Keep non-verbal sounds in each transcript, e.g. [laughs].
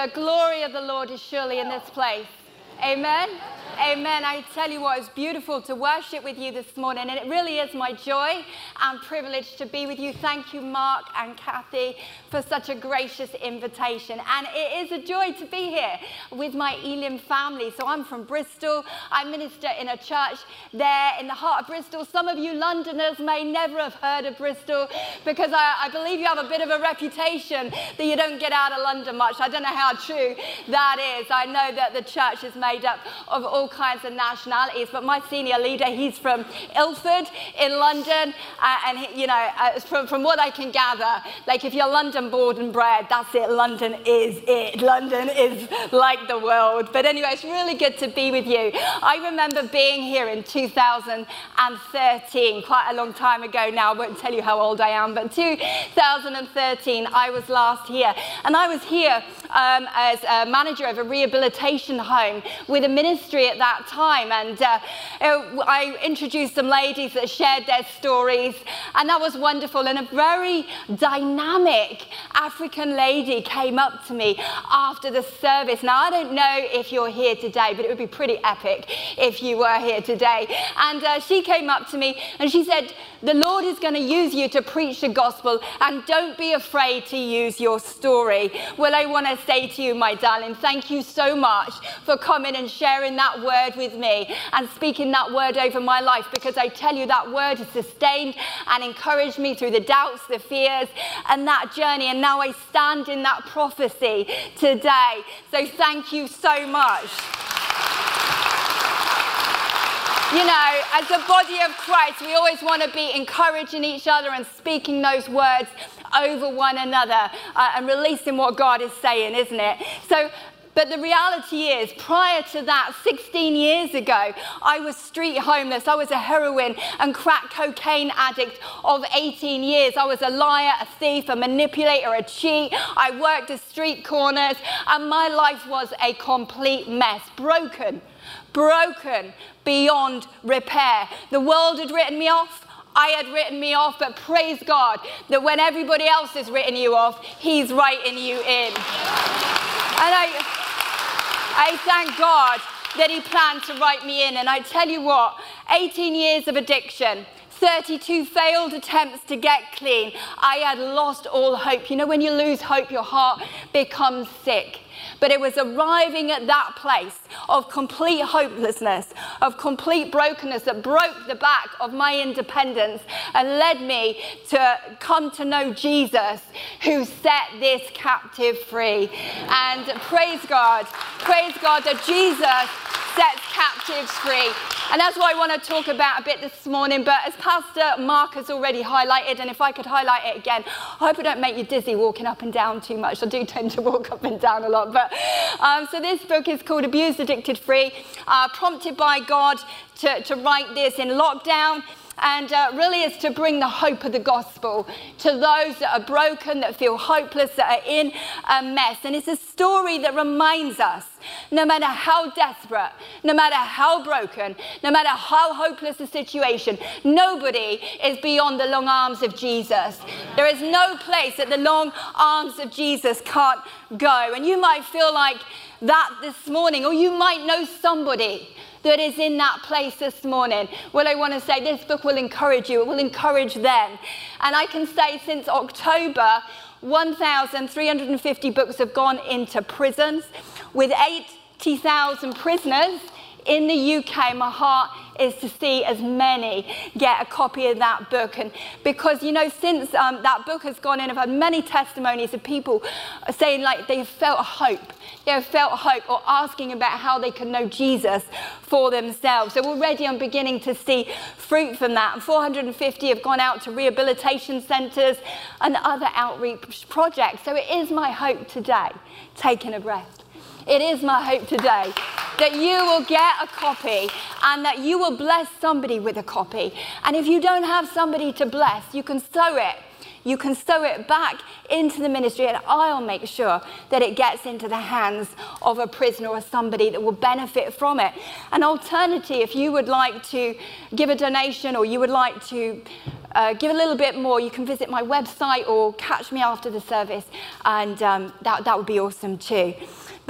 The glory of the Lord is surely in this place. Amen. Amen. I tell you what, it's beautiful to worship with you this morning, and it really is my joy and privilege to be with you. Thank you, Mark and Kathy, for such a gracious invitation. And it is a joy to be here with my Elim family. So I'm from Bristol. I minister in a church there in the heart of Bristol. Some of you Londoners may never have heard of Bristol because I, I believe you have a bit of a reputation that you don't get out of London much. I don't know how true that is. I know that the church is made up of all kinds of nationalities, but my senior leader, he's from Ilford in London, uh, and he, you know, uh, from, from what I can gather, like if you're London born and bred, that's it. London is it. London is like the world. But anyway, it's really good to be with you. I remember being here in 2013, quite a long time ago now. I won't tell you how old I am, but 2013, I was last here, and I was here um, as a manager of a rehabilitation home with a ministry at that time. And uh, I introduced some ladies that shared their stories, and that was wonderful. And a very dynamic African lady came up to me after the service. Now, I don't know if you're here today, but it would be pretty epic if you were here today. And uh, she came up to me and she said, The Lord is going to use you to preach the gospel, and don't be afraid to use your story. Well, I want to say to you, my darling, thank you so much for coming and sharing that word with me and speaking that word over my life because I tell you that word has sustained and encouraged me through the doubts, the fears, and that journey. And now I stand in that prophecy today. So thank you so much. You know, as a body of Christ, we always want to be encouraging each other and speaking those words over one another uh, and releasing what God is saying, isn't it? So but the reality is, prior to that, 16 years ago, I was street homeless. I was a heroin and crack cocaine addict of 18 years. I was a liar, a thief, a manipulator, a cheat. I worked at street corners, and my life was a complete mess, broken, broken beyond repair. The world had written me off. I had written me off, but praise God that when everybody else has written you off, He's writing you in. And I, I thank God that He planned to write me in. And I tell you what, 18 years of addiction. 32 failed attempts to get clean. I had lost all hope. You know, when you lose hope, your heart becomes sick. But it was arriving at that place of complete hopelessness, of complete brokenness that broke the back of my independence and led me to come to know Jesus who set this captive free. And praise God, praise God that Jesus sets captives free. And that's what I want to talk about a bit this morning. But as Pastor Mark has already highlighted, and if I could highlight it again, I hope I don't make you dizzy walking up and down too much. I do tend to walk up and down a lot. But um, so this book is called Abused, Addicted, Free, uh, prompted by God to, to write this in lockdown and uh, really is to bring the hope of the gospel to those that are broken, that feel hopeless, that are in a mess. And it's a story that reminds us no matter how desperate, no matter how broken, no matter how hopeless the situation, nobody is beyond the long arms of Jesus. There is no place that the long arms of Jesus can't go. And you might feel like that this morning, or you might know somebody that is in that place this morning. Well, I want to say this book will encourage you, it will encourage them. And I can say since October, 1,350 books have gone into prisons with 80,000 prisoners in the UK. My heart is to see as many get a copy of that book. And because, you know, since um, that book has gone in, I've had many testimonies of people saying like they've felt hope. They have felt hope or asking about how they can know Jesus for themselves. So already I'm beginning to see fruit from that. And 450 have gone out to rehabilitation centres and other outreach projects. So it is my hope today, taking a breath it is my hope today that you will get a copy and that you will bless somebody with a copy. And if you don't have somebody to bless, you can sow it you can sow it back into the ministry, and I'll make sure that it gets into the hands of a prisoner or somebody that will benefit from it. An alternative, if you would like to give a donation or you would like to uh, give a little bit more, you can visit my website or catch me after the service, and um, that, that would be awesome too.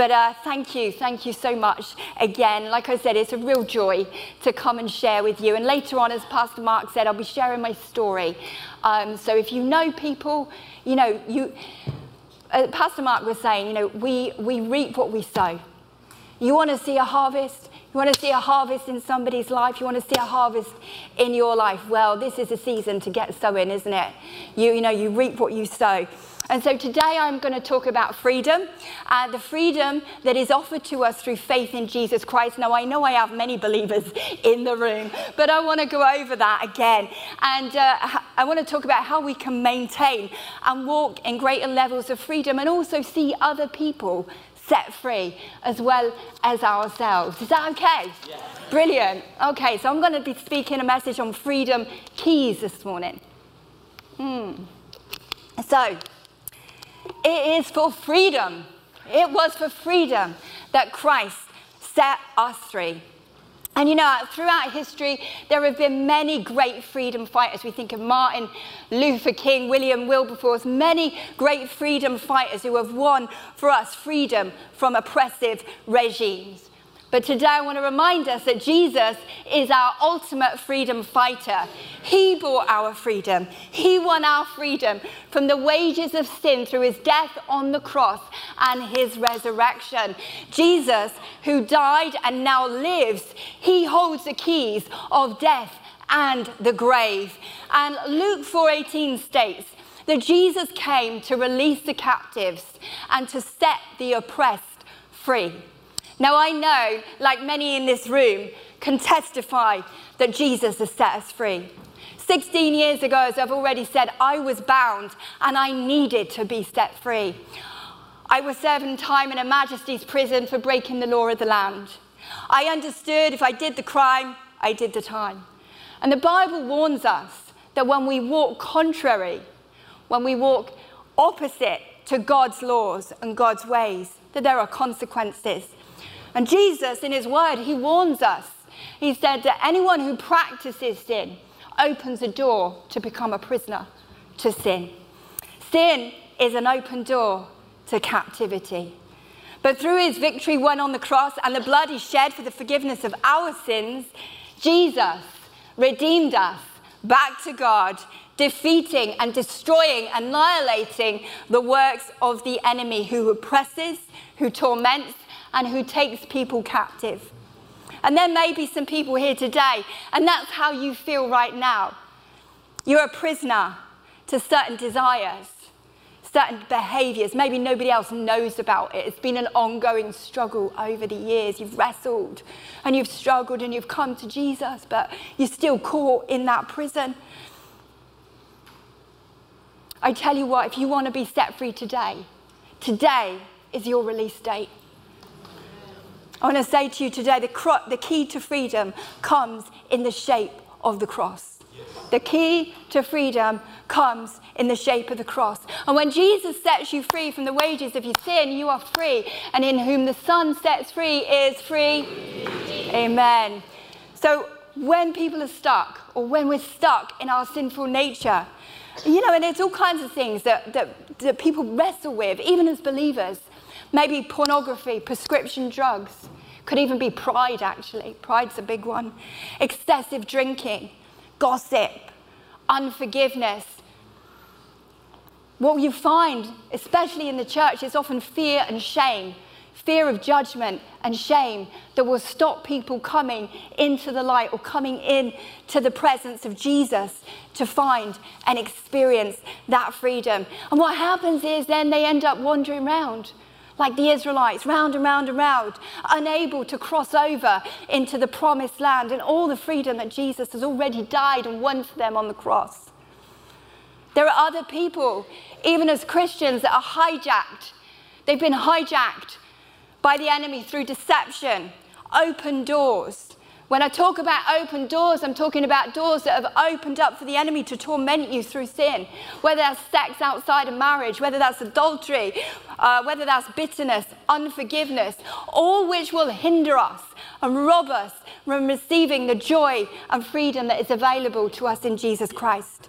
But uh, thank you, thank you so much again. Like I said, it's a real joy to come and share with you. And later on, as Pastor Mark said, I'll be sharing my story. Um, so if you know people, you know, you, uh, Pastor Mark was saying, you know, we, we reap what we sow. You want to see a harvest? You want to see a harvest in somebody's life? You want to see a harvest in your life? Well, this is a season to get sowing, isn't it? You, you know, you reap what you sow. And so today I'm going to talk about freedom, uh, the freedom that is offered to us through faith in Jesus Christ. Now, I know I have many believers in the room, but I want to go over that again. And uh, I want to talk about how we can maintain and walk in greater levels of freedom and also see other people set free as well as ourselves. Is that okay? Yeah. Brilliant. Okay, so I'm going to be speaking a message on freedom keys this morning. Hmm. So, it is for freedom. It was for freedom that Christ set us free. And you know, throughout history, there have been many great freedom fighters. We think of Martin Luther King, William Wilberforce, many great freedom fighters who have won for us freedom from oppressive regimes. But today I want to remind us that Jesus is our ultimate freedom fighter. He bought our freedom. He won our freedom from the wages of sin through his death on the cross and his resurrection. Jesus, who died and now lives, he holds the keys of death and the grave. And Luke 4:18 states that Jesus came to release the captives and to set the oppressed free. Now, I know, like many in this room, can testify that Jesus has set us free. 16 years ago, as I've already said, I was bound and I needed to be set free. I was serving time in a majesty's prison for breaking the law of the land. I understood if I did the crime, I did the time. And the Bible warns us that when we walk contrary, when we walk opposite to God's laws and God's ways, that there are consequences. And Jesus, in his word, he warns us. He said that anyone who practices sin opens a door to become a prisoner to sin. Sin is an open door to captivity. But through his victory won on the cross and the blood he shed for the forgiveness of our sins, Jesus redeemed us back to God, defeating and destroying, annihilating the works of the enemy who oppresses, who torments, and who takes people captive. And there may be some people here today, and that's how you feel right now. You're a prisoner to certain desires, certain behaviors. Maybe nobody else knows about it. It's been an ongoing struggle over the years. You've wrestled and you've struggled and you've come to Jesus, but you're still caught in that prison. I tell you what, if you want to be set free today, today is your release date. I want to say to you today the, the key to freedom comes in the shape of the cross. The key to freedom comes in the shape of the cross. And when Jesus sets you free from the wages of your sin, you are free. And in whom the Son sets free is free. Amen. So when people are stuck, or when we're stuck in our sinful nature, you know, and it's all kinds of things that, that, that people wrestle with, even as believers. Maybe pornography, prescription drugs. Could even be pride, actually. Pride's a big one. Excessive drinking, gossip, unforgiveness. What you find, especially in the church, is often fear and shame fear of judgment and shame that will stop people coming into the light or coming in to the presence of Jesus to find and experience that freedom. And what happens is then they end up wandering around like the Israelites, round and round and round, unable to cross over into the promised land and all the freedom that Jesus has already died and won for them on the cross. There are other people, even as Christians, that are hijacked. They've been hijacked by the enemy through deception, open doors, When I talk about open doors, I'm talking about doors that have opened up for the enemy to torment you through sin. Whether that's sex outside of marriage, whether that's adultery, uh, whether that's bitterness, unforgiveness, all which will hinder us and rob us from receiving the joy and freedom that is available to us in Jesus Christ.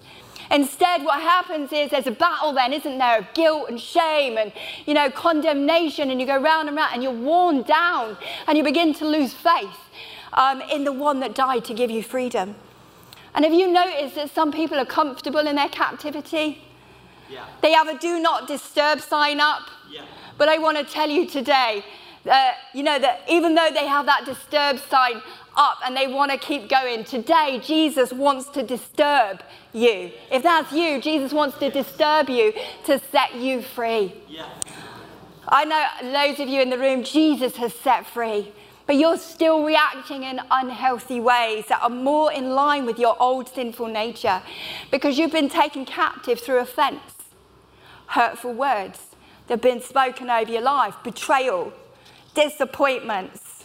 Instead, what happens is there's a battle then, isn't there, of guilt and shame and, you know, condemnation, and you go round and round and you're worn down and you begin to lose faith um, in the one that died to give you freedom. And have you noticed that some people are comfortable in their captivity? Yeah. They have a do not disturb sign up. Yeah. But I want to tell you today, that, you know, that even though they have that disturb sign up and they want to keep going, today Jesus wants to disturb you. If that's you, Jesus wants to disturb you to set you free. Yeah. I know loads of you in the room, Jesus has set free but you're still reacting in unhealthy ways that are more in line with your old sinful nature because you've been taken captive through offense, hurtful words that have been spoken over your life, betrayal, disappointments.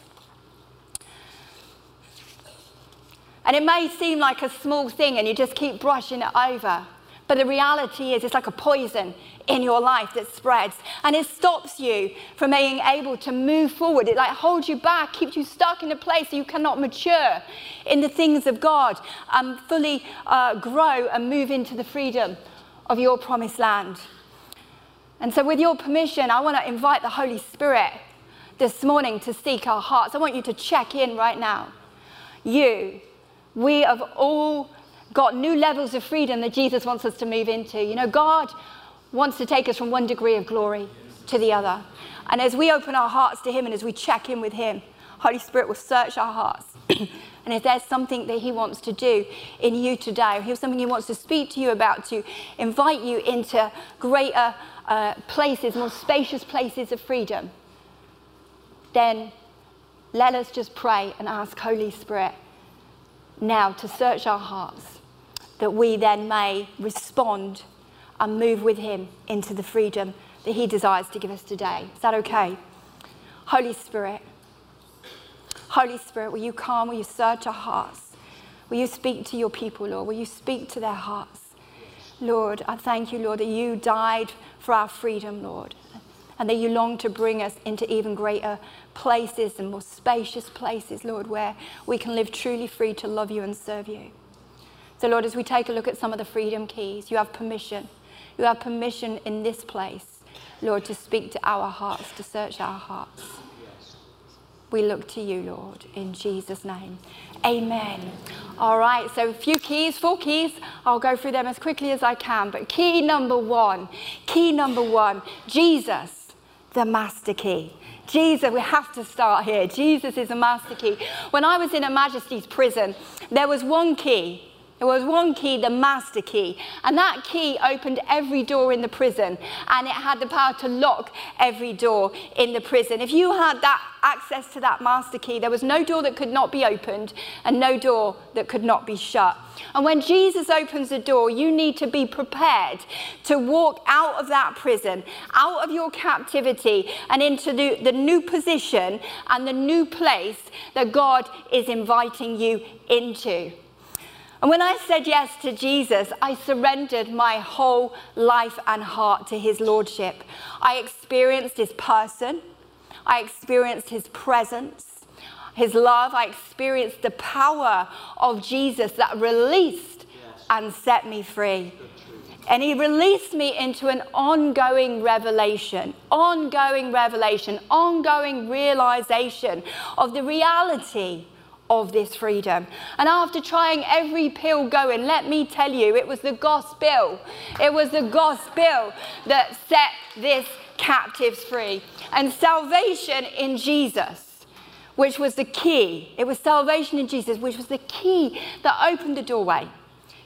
And it may seem like a small thing and you just keep brushing it over. But the reality is, it's like a poison in your life that spreads and it stops you from being able to move forward. It like holds you back, keeps you stuck in a place so you cannot mature in the things of God and fully uh, grow and move into the freedom of your promised land. And so, with your permission, I want to invite the Holy Spirit this morning to seek our hearts. I want you to check in right now. You, we have all got new levels of freedom that Jesus wants us to move into. You know, God wants to take us from one degree of glory to the other. And as we open our hearts to Him and as we check in with Him, Holy Spirit will search our hearts. [clears throat] and if there's something that He wants to do in you today, or He has something He wants to speak to you about, to invite you into greater uh, places, more spacious places of freedom, then let us just pray and ask Holy Spirit now to search our hearts that we then may respond and move with Him into the freedom that He desires to give us today. Is that okay? Holy Spirit, Holy Spirit, will you come? Will you search our hearts? Will you speak to your people, Lord? Will you speak to their hearts? Lord, I thank you, Lord, that you died for our freedom, Lord, and that you long to bring us into even greater places and more spacious places, Lord, where we can live truly free to love you and serve you. So, Lord, as we take a look at some of the freedom keys, you have permission. You have permission in this place, Lord, to speak to our hearts, to search our hearts. We look to you, Lord, in Jesus' name. Amen. All right, so a few keys, four keys. I'll go through them as quickly as I can. But key number one, key number one Jesus, the master key. Jesus, we have to start here. Jesus is a master key. When I was in a Majesty's prison, there was one key there was one key, the master key, and that key opened every door in the prison, and it had the power to lock every door in the prison. If you had that access to that master key, there was no door that could not be opened and no door that could not be shut. And when Jesus opens the door, you need to be prepared to walk out of that prison, out of your captivity, and into the, the new position and the new place that God is inviting you into. And when I said yes to Jesus, I surrendered my whole life and heart to his lordship. I experienced his person, I experienced his presence, his love, I experienced the power of Jesus that released yes. and set me free. And he released me into an ongoing revelation, ongoing revelation, ongoing realization of the reality of this freedom. And after trying every pill going, let me tell you, it was the gospel. It was the gospel that set this captives free. And salvation in Jesus, which was the key. It was salvation in Jesus, which was the key that opened the doorway.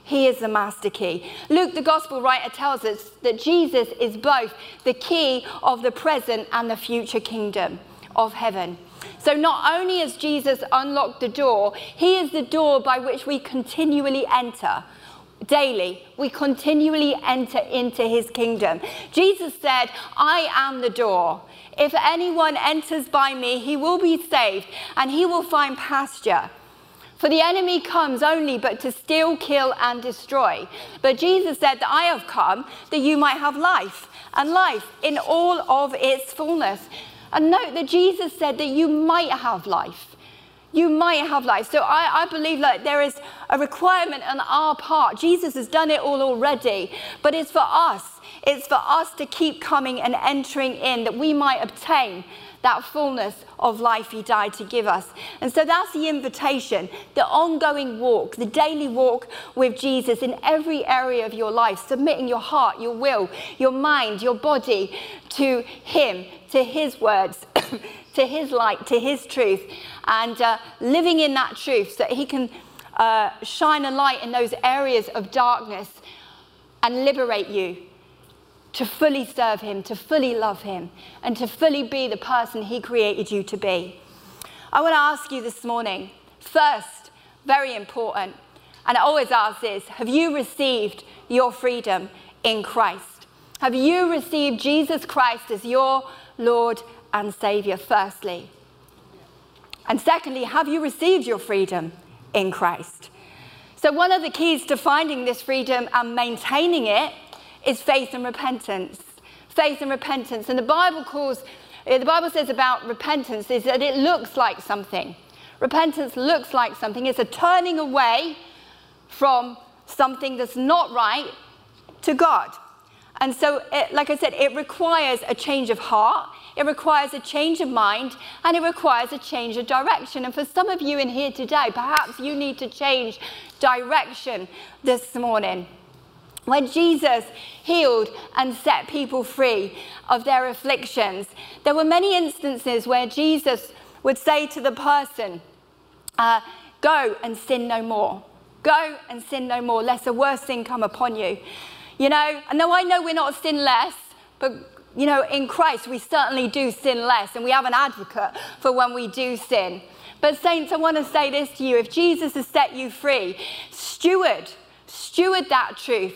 He is the master key. Luke, the gospel writer, tells us that Jesus is both the key of the present and the future kingdom of heaven. So not only has Jesus unlocked the door, he is the door by which we continually enter. Daily, we continually enter into his kingdom. Jesus said, I am the door. If anyone enters by me, he will be saved and he will find pasture. For the enemy comes only but to steal, kill, and destroy. But Jesus said that I have come that you might have life, and life in all of its fullness. And note that Jesus said that you might have life. You might have life. So I, I believe that there is a requirement on our part. Jesus has done it all already, but it's for us. It's for us to keep coming and entering in that we might obtain that fullness of life he died to give us. And so that's the invitation, the ongoing walk, the daily walk with Jesus in every area of your life, submitting your heart, your will, your mind, your body to him, to his words, [coughs] to his light, to his truth, and uh, living in that truth so that he can uh, shine a light in those areas of darkness and liberate you to fully serve Him, to fully love Him, and to fully be the person He created you to be. I want to ask you this morning first, very important, and I always ask this have you received your freedom in Christ? Have you received Jesus Christ as your Lord and Savior, firstly? And secondly, have you received your freedom in Christ? So, one of the keys to finding this freedom and maintaining it is faith and repentance. Faith and repentance. And the Bible calls, eh, the Bible says about repentance is that it looks like something. Repentance looks like something. It's a turning away from something that's not right to God. And so, it, like I said, it requires a change of heart, it requires a change of mind, and it requires a change of direction. And for some of you in here today, perhaps you need to change direction this morning. When Jesus healed and set people free of their afflictions, there were many instances where Jesus would say to the person, uh, Go and sin no more. Go and sin no more, lest a worse sin come upon you. You know, know I know we're not sinless, but you know, in Christ we certainly do sin less, and we have an advocate for when we do sin. But, Saints, I want to say this to you if Jesus has set you free, steward Steward that truth.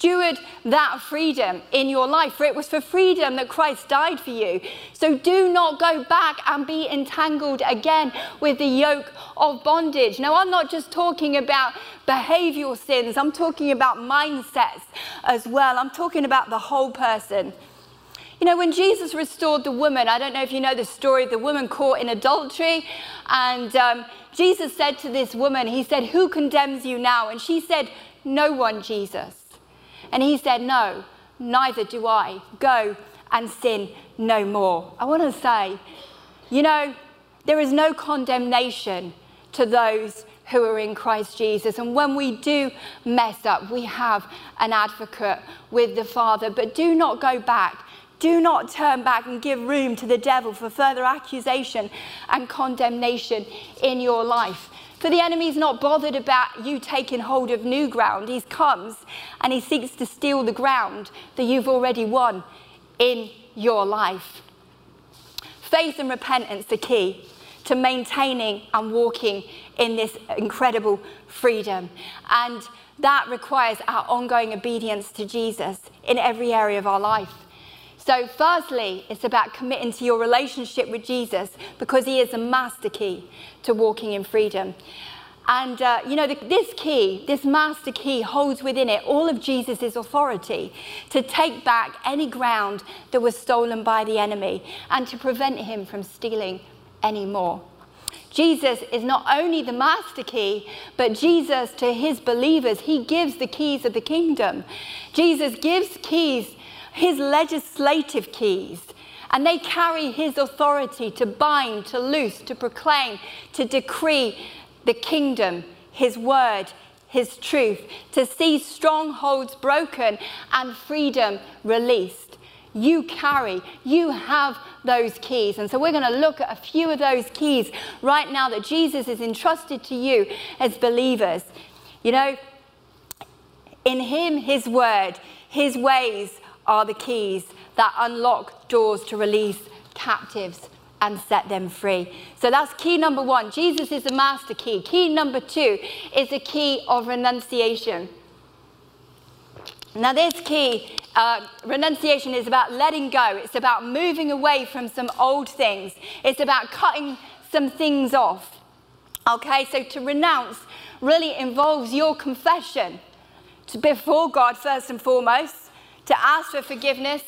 Steward that freedom in your life. For it was for freedom that Christ died for you. So do not go back and be entangled again with the yoke of bondage. Now, I'm not just talking about behavioral sins, I'm talking about mindsets as well. I'm talking about the whole person. You know, when Jesus restored the woman, I don't know if you know the story, of the woman caught in adultery, and um, Jesus said to this woman, He said, Who condemns you now? And she said, no one, Jesus. And he said, No, neither do I. Go and sin no more. I want to say, you know, there is no condemnation to those who are in Christ Jesus. And when we do mess up, we have an advocate with the Father. But do not go back. Do not turn back and give room to the devil for further accusation and condemnation in your life. For the enemy is not bothered about you taking hold of new ground. He comes and he seeks to steal the ground that you've already won in your life. Faith and repentance are key to maintaining and walking in this incredible freedom. And that requires our ongoing obedience to Jesus in every area of our life. So, firstly, it's about committing to your relationship with Jesus because he is the master key to walking in freedom. And, uh, you know, the, this key, this master key, holds within it all of Jesus' authority to take back any ground that was stolen by the enemy and to prevent him from stealing any more. Jesus is not only the master key, but Jesus, to his believers, he gives the keys of the kingdom. Jesus gives keys his legislative keys. And they carry his authority to bind, to loose, to proclaim, to decree the kingdom, his word, his truth, to see strongholds broken and freedom released. You carry, you have those keys. And so we're going to look at a few of those keys right now that Jesus has entrusted to you as believers. You know, in him, his word, his ways are the keys that unlock doors to release captives and set them free. So that's key number one. Jesus is the master key. Key number two is the key of renunciation. Now, this key, uh, renunciation, is about letting go. It's about moving away from some old things. It's about cutting some things off. Okay, so to renounce really involves your confession to before God, first and foremost, to ask for forgiveness,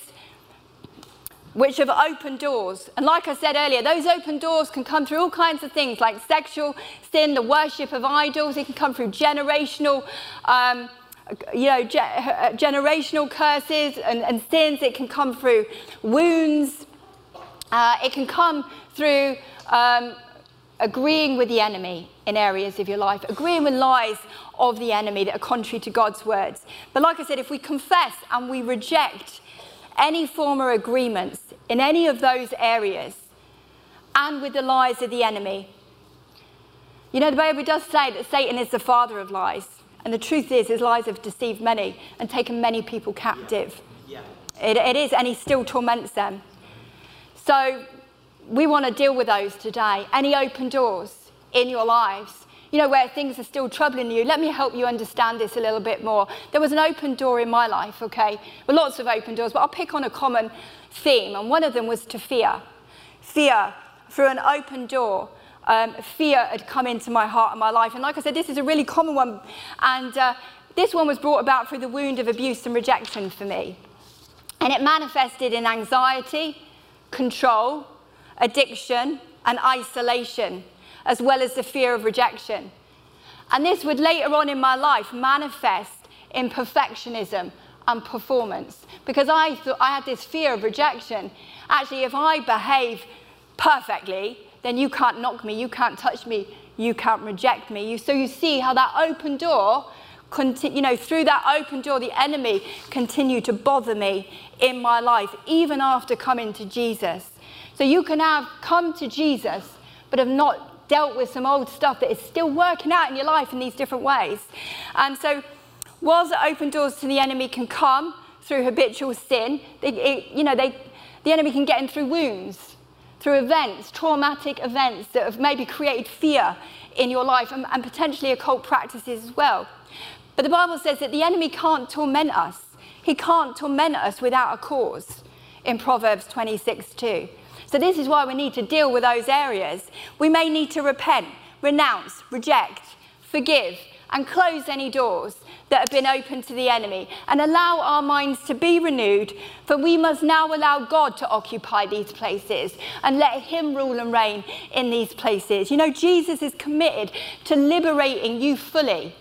which have opened doors. And like I said earlier, those open doors can come through all kinds of things like sexual sin, the worship of idols, it can come through generational. Um, you know, uh, generational curses and, and, sins. It can come through wounds. Uh, it can come through um, agreeing with the enemy in areas of your life, agreeing with lies of the enemy that are contrary to God's words. But like I said, if we confess and we reject any former agreements in any of those areas and with the lies of the enemy, you know, the Bible does say that Satan is the father of lies. And the truth is, his lies have deceived many and taken many people captive. Yeah. It, it is, and he still torments them. So we want to deal with those today. Any open doors in your lives, you know, where things are still troubling you. Let me help you understand this a little bit more. There was an open door in my life, okay? Well, lots of open doors, but I'll pick on a common theme, and one of them was to fear. Fear through an open door. Um, fear had come into my heart and my life. And like I said, this is a really common one. And uh, this one was brought about through the wound of abuse and rejection for me. And it manifested in anxiety, control, addiction, and isolation, as well as the fear of rejection. And this would later on in my life manifest in perfectionism and performance because I thought I had this fear of rejection. Actually, if I behave perfectly, then you can't knock me, you can't touch me, you can't reject me. You, so you see how that open door, conti- you know, through that open door, the enemy continued to bother me in my life, even after coming to Jesus. So you can have come to Jesus, but have not dealt with some old stuff that is still working out in your life in these different ways. And so, whilst open doors to the enemy can come through habitual sin, they, it, you know, they, the enemy can get in through wounds, through events, traumatic events that have maybe created fear in your life and, and potentially occult practices as well. But the Bible says that the enemy can't torment us. He can't torment us without a cause in Proverbs 26 2. So, this is why we need to deal with those areas. We may need to repent, renounce, reject, forgive, and close any doors that have been opened to the enemy and allow our minds to be renewed. For we must now allow God to occupy these places and let Him rule and reign in these places. You know, Jesus is committed to liberating you fully.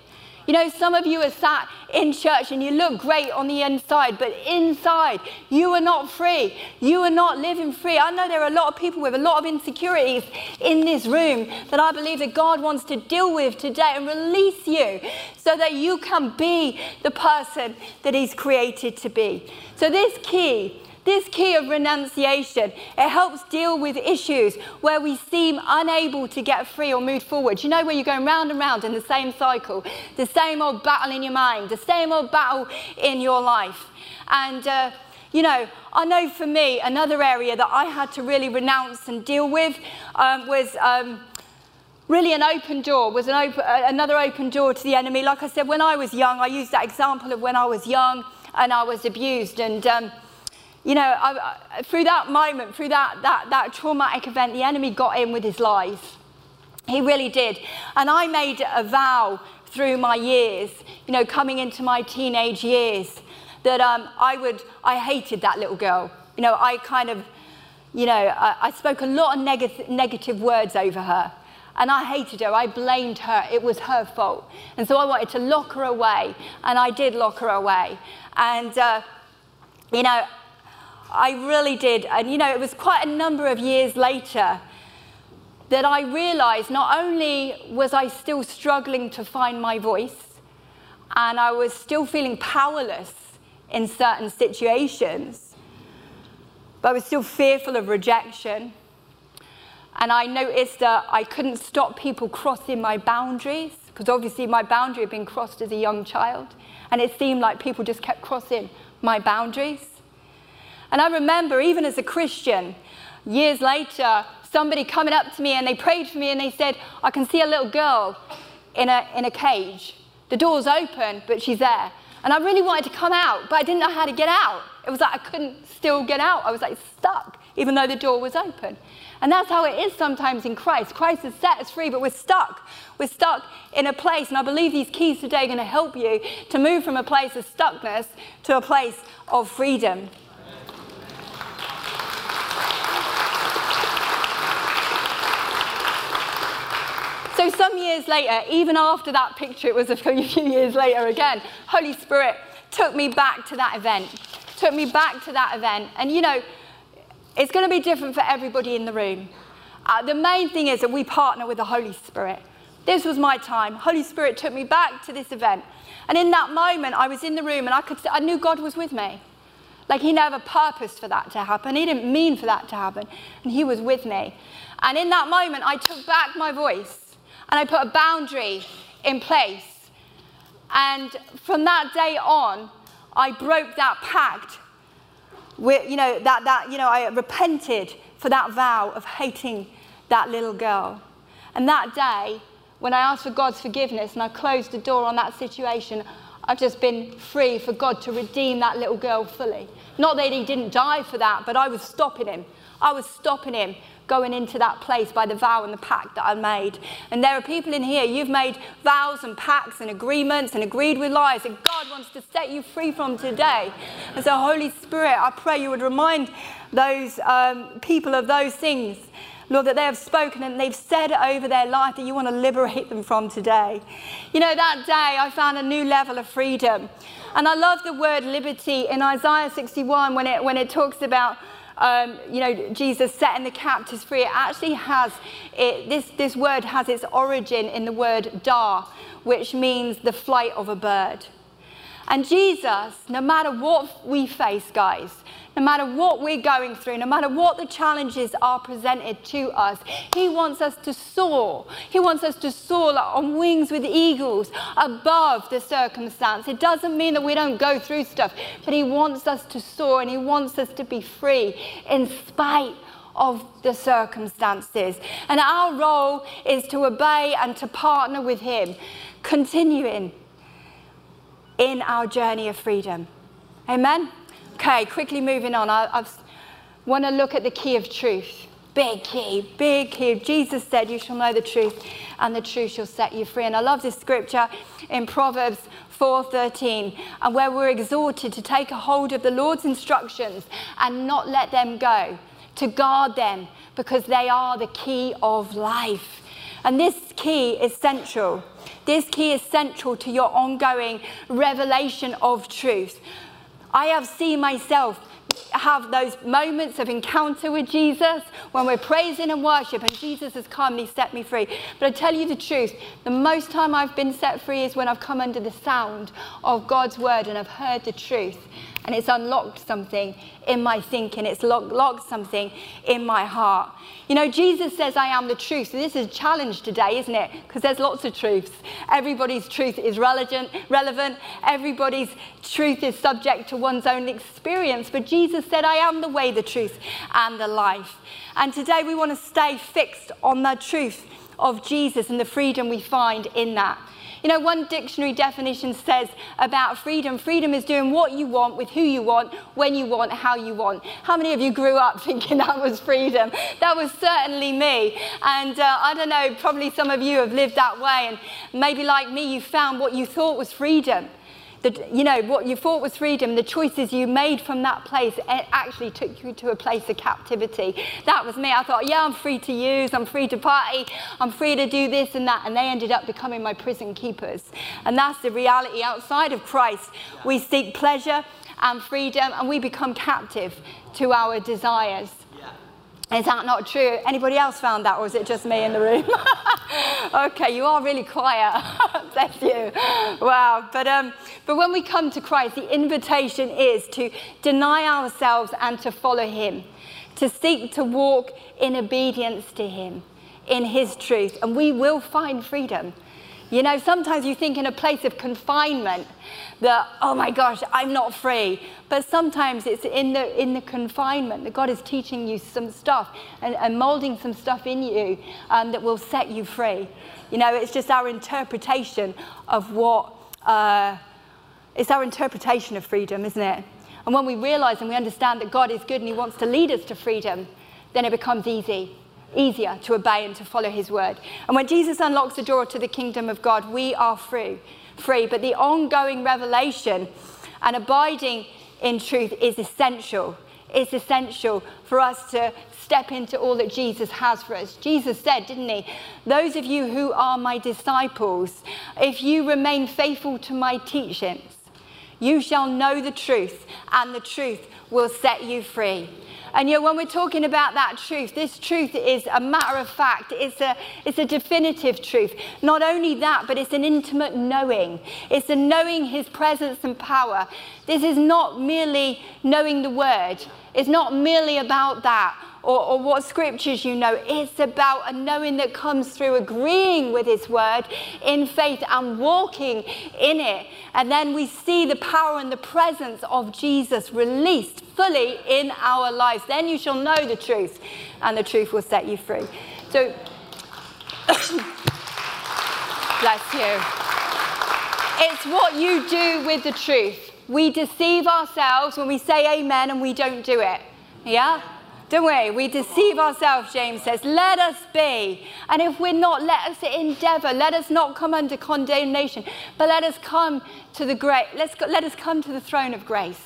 You know, some of you are sat in church and you look great on the inside, but inside you are not free. You are not living free. I know there are a lot of people with a lot of insecurities in this room that I believe that God wants to deal with today and release you so that you can be the person that He's created to be. So, this key this key of renunciation, it helps deal with issues where we seem unable to get free or move forward. You know, where you're going round and round in the same cycle, the same old battle in your mind, the same old battle in your life. And, uh, you know, I know for me, another area that I had to really renounce and deal with um, was. Um, really an open door was an uh, another open door to the enemy like i said when i was young i used that example of when i was young and i was abused and um, you know, I, I, through that moment, through that, that, that traumatic event, the enemy got in with his lies. He really did. And I made a vow through my years, you know, coming into my teenage years, that um, I would, I hated that little girl. You know, I kind of, you know, I, I spoke a lot of neg- negative words over her. And I hated her. I blamed her. It was her fault. And so I wanted to lock her away. And I did lock her away. And, uh, you know, I really did. And you know, it was quite a number of years later that I realized not only was I still struggling to find my voice, and I was still feeling powerless in certain situations, but I was still fearful of rejection. And I noticed that I couldn't stop people crossing my boundaries, because obviously my boundary had been crossed as a young child. And it seemed like people just kept crossing my boundaries. And I remember, even as a Christian, years later, somebody coming up to me and they prayed for me and they said, I can see a little girl in a, in a cage. The door's open, but she's there. And I really wanted to come out, but I didn't know how to get out. It was like I couldn't still get out. I was like stuck even though the door was open. And that's how it is sometimes in Christ. Christ has set us free, but we're stuck. We're stuck in a place. And I believe these keys today are going to help you to move from a place of stuckness to a place of freedom. So, some years later, even after that picture, it was a [laughs] few years later again, Holy Spirit took me back to that event. Took me back to that event. And you know, it's going to be different for everybody in the room. Uh, the main thing is that we partner with the Holy Spirit. This was my time. Holy Spirit took me back to this event. And in that moment, I was in the room and I, could, I knew God was with me. Like He never purposed for that to happen. He didn't mean for that to happen. And He was with me. And in that moment, I took back my voice and I put a boundary in place. And from that day on, I broke that pact you know, that, that, you know, I repented for that vow of hating that little girl. And that day, when I asked for God's forgiveness and I closed the door on that situation, I've just been free for God to redeem that little girl fully. Not that he didn't die for that, but I was stopping him. I was stopping him going into that place by the vow and the pact that I made. And there are people in here, you've made vows and pacts and agreements and agreed with lies that God wants to set you free from today. And so, Holy Spirit, I pray you would remind those um, people of those things. Lord, that they have spoken and they've said over their life that you want to liberate them from today. You know, that day I found a new level of freedom. And I love the word liberty in Isaiah 61 when it, when it talks about um, you know, Jesus setting the captives free, it actually has, it, this, this word has its origin in the word dar, which means the flight of a bird. And Jesus, no matter what we face, guys, no matter what we're going through, no matter what the challenges are presented to us, He wants us to soar. He wants us to soar on wings with eagles above the circumstance. It doesn't mean that we don't go through stuff, but He wants us to soar and He wants us to be free in spite of the circumstances. And our role is to obey and to partner with Him, continuing in our journey of freedom. Amen. Okay, quickly moving on. I, I want to look at the key of truth. Big key, big key. Jesus said, You shall know the truth, and the truth shall set you free. And I love this scripture in Proverbs 4:13, and where we're exhorted to take a hold of the Lord's instructions and not let them go, to guard them, because they are the key of life. And this key is central. This key is central to your ongoing revelation of truth. I have seen myself have those moments of encounter with Jesus when we're praising and worship and Jesus has come and he set me free. But I tell you the truth, the most time I've been set free is when I've come under the sound of God's word and I've heard the truth and it's unlocked something in my thinking. It's locked something in my heart. You know, Jesus says, I am the truth. So this is a challenge today, isn't it? Because there's lots of truths. Everybody's truth is relevant, relevant. Everybody's truth is subject to one's own experience. But Jesus said, I am the way, the truth, and the life. And today we want to stay fixed on the truth of Jesus and the freedom we find in that. You know, one dictionary definition says about freedom freedom is doing what you want with who you want, when you want, how you want. How many of you grew up [laughs] thinking that was freedom? That was certainly me. And uh, I don't know, probably some of you have lived that way. And maybe like me, you found what you thought was freedom that, you know, what you thought was freedom, the choices you made from that place eh, actually took you to a place of captivity. That was me. I thought, yeah, I'm free to use, I'm free to party, I'm free to do this and that. And they ended up becoming my prison keepers. And that's the reality. Outside of Christ, we seek pleasure and freedom and we become captive to our desires. Is that not true? Anybody else found that, or is it just me in the room? [laughs] okay, you are really quiet. [laughs] Bless you. Wow. But, um, but when we come to Christ, the invitation is to deny ourselves and to follow Him, to seek to walk in obedience to Him, in His truth, and we will find freedom. You know, sometimes you think in a place of confinement that, oh my gosh, I'm not free. But sometimes it's in the, in the confinement that God is teaching you some stuff and, and molding some stuff in you um, that will set you free. You know, it's just our interpretation of what, uh, it's our interpretation of freedom, isn't it? And when we realize and we understand that God is good and He wants to lead us to freedom, then it becomes easy, easier to obey and to follow His word. And when Jesus unlocks the door to the kingdom of God, we are free. Free. But the ongoing revelation and abiding in truth is essential. It's essential for us to step into all that Jesus has for us. Jesus said, didn't he? Those of you who are my disciples, if you remain faithful to my teachings, you shall know the truth, and the truth will set you free. And yet, when we're talking about that truth, this truth is a matter of fact. It's a, it's a definitive truth. Not only that, but it's an intimate knowing. It's a knowing his presence and power. This is not merely knowing the word. It's not merely about that or, or what scriptures you know. It's about a knowing that comes through agreeing with His word in faith and walking in it. And then we see the power and the presence of Jesus released fully in our lives. Then you shall know the truth, and the truth will set you free. So, [coughs] bless you. It's what you do with the truth. We deceive ourselves when we say amen and we don't do it. Yeah? Don't we? We deceive ourselves, James says. Let us be. And if we're not, let us endeavor. Let us not come under condemnation, but let us come to the great, let's go, let us come to the throne of grace.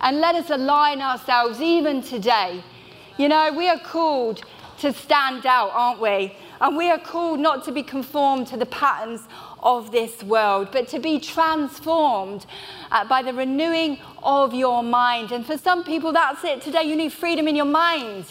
And let us align ourselves even today. You know, we are called to stand out, aren't we? And we are called not to be conformed to the patterns of this world, but to be transformed uh, by the renewing of your mind. And for some people, that's it. Today, you need freedom in your mind.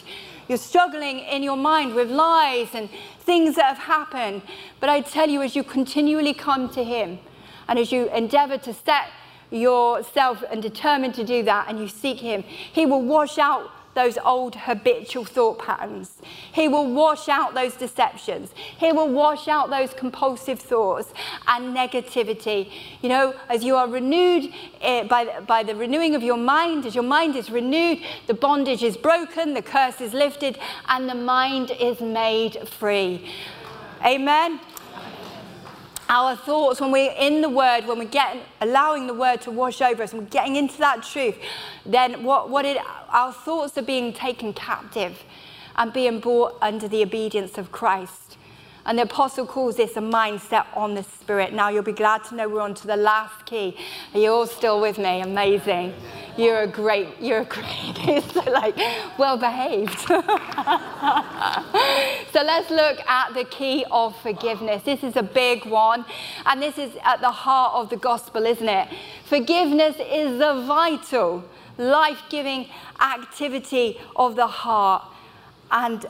You're struggling in your mind with lies and things that have happened. But I tell you, as you continually come to Him and as you endeavor to set yourself and determine to do that and you seek Him, He will wash out those old habitual thought patterns. He will wash out those deceptions. He will wash out those compulsive thoughts and negativity. You know, as you are renewed uh, by, by the renewing of your mind, as your mind is renewed, the bondage is broken, the curse is lifted, and the mind is made free. Amen our thoughts, when we're in the Word, when we're getting, allowing the Word to wash over us, and we're getting into that truth, then what, what it, our thoughts are being taken captive and being brought under the obedience of Christ. And the apostle calls this a mindset on the spirit. Now you'll be glad to know we're on to the last key. Are you all still with me? Amazing. You're a great, you're a great, [laughs] so like well behaved. [laughs] so let's look at the key of forgiveness. This is a big one. And this is at the heart of the gospel, isn't it? Forgiveness is the vital, life-giving activity of the heart. And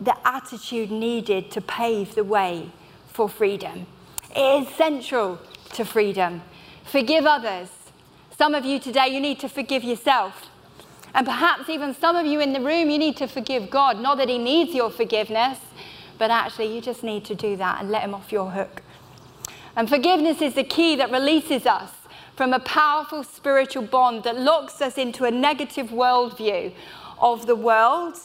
the attitude needed to pave the way for freedom. It is central to freedom. Forgive others. Some of you today, you need to forgive yourself. And perhaps even some of you in the room, you need to forgive God. Not that He needs your forgiveness, but actually, you just need to do that and let Him off your hook. And forgiveness is the key that releases us from a powerful spiritual bond that locks us into a negative worldview of the world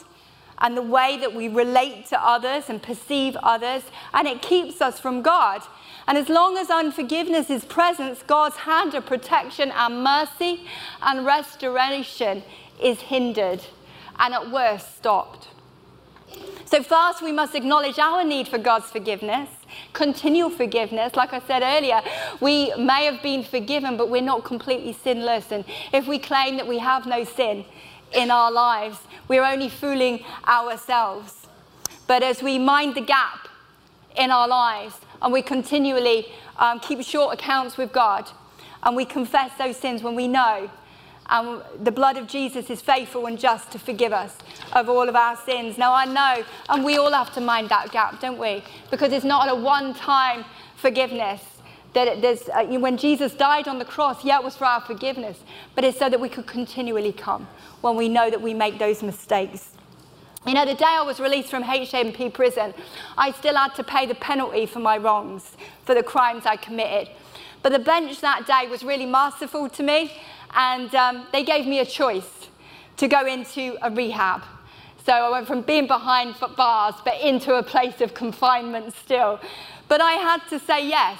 and the way that we relate to others and perceive others, and it keeps us from God. And as long as unforgiveness is present, God's hand of protection and mercy and restoration is hindered and at worst stopped. So, first, we must acknowledge our need for God's forgiveness, continual forgiveness. Like I said earlier, we may have been forgiven, but we're not completely sinless. And if we claim that we have no sin, in our lives. We're only fooling ourselves. But as we mind the gap in our lives and we continually um, keep short accounts with God and we confess those sins when we know and the blood of Jesus is faithful and just to forgive us of all of our sins. Now, I know, and we all have to mind that gap, don't we? Because it's not a one time forgiveness. That there's, uh, when Jesus died on the cross, yeah, it was for our forgiveness, but it's so that we could continually come when we know that we make those mistakes. You know, the day I was released from HMP prison, I still had to pay the penalty for my wrongs, for the crimes I committed. But the bench that day was really masterful to me, and um, they gave me a choice to go into a rehab. So I went from being behind bars, but into a place of confinement still. But I had to say yes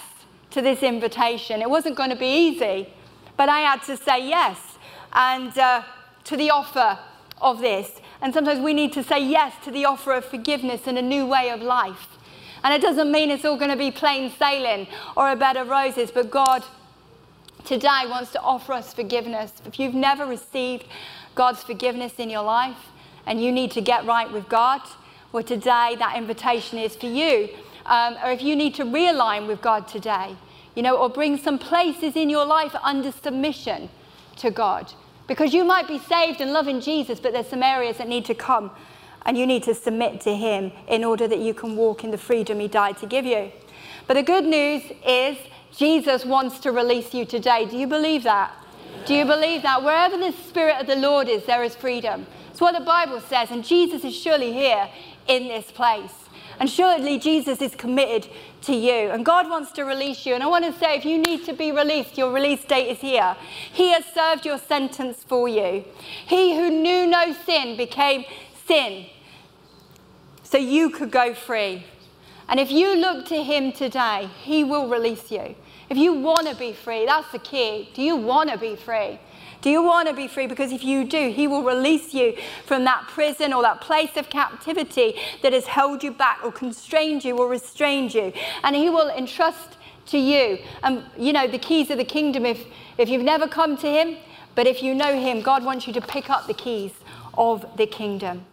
to this invitation. It wasn't going to be easy, but I had to say yes. and uh, to the offer of this. And sometimes we need to say yes to the offer of forgiveness and a new way of life. And it doesn't mean it's all going to be plain sailing or a bed of roses, but God today wants to offer us forgiveness. If you've never received God's forgiveness in your life and you need to get right with God, well, today that invitation is for you. Um, or if you need to realign with God today, you know, or bring some places in your life under submission to God. Because you might be saved and loving Jesus, but there's some areas that need to come and you need to submit to Him in order that you can walk in the freedom He died to give you. But the good news is Jesus wants to release you today. Do you believe that? Do you believe that? Wherever the Spirit of the Lord is, there is freedom. It's what the Bible says, and Jesus is surely here in this place. And surely Jesus is committed to you. And God wants to release you. And I want to say if you need to be released, your release date is here. He has served your sentence for you. He who knew no sin became sin so you could go free. And if you look to Him today, He will release you. If you want to be free, that's the key. Do you want to be free? Do you want to be free? Because if you do, He will release you from that prison or that place of captivity that has held you back or constrained you or restrained you. And He will entrust to you. And, you know, the keys of the kingdom, if, if you've never come to Him, but if you know Him, God wants you to pick up the keys of the kingdom.